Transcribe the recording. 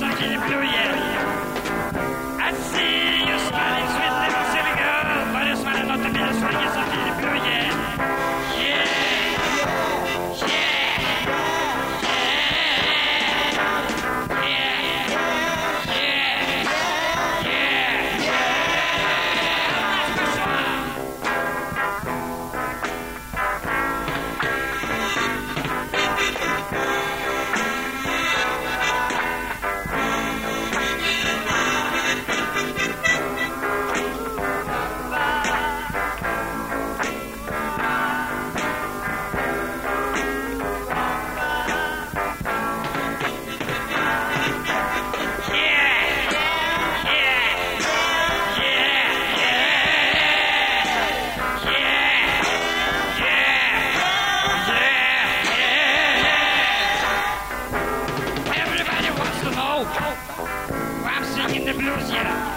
Not enough to me yet. 許しやら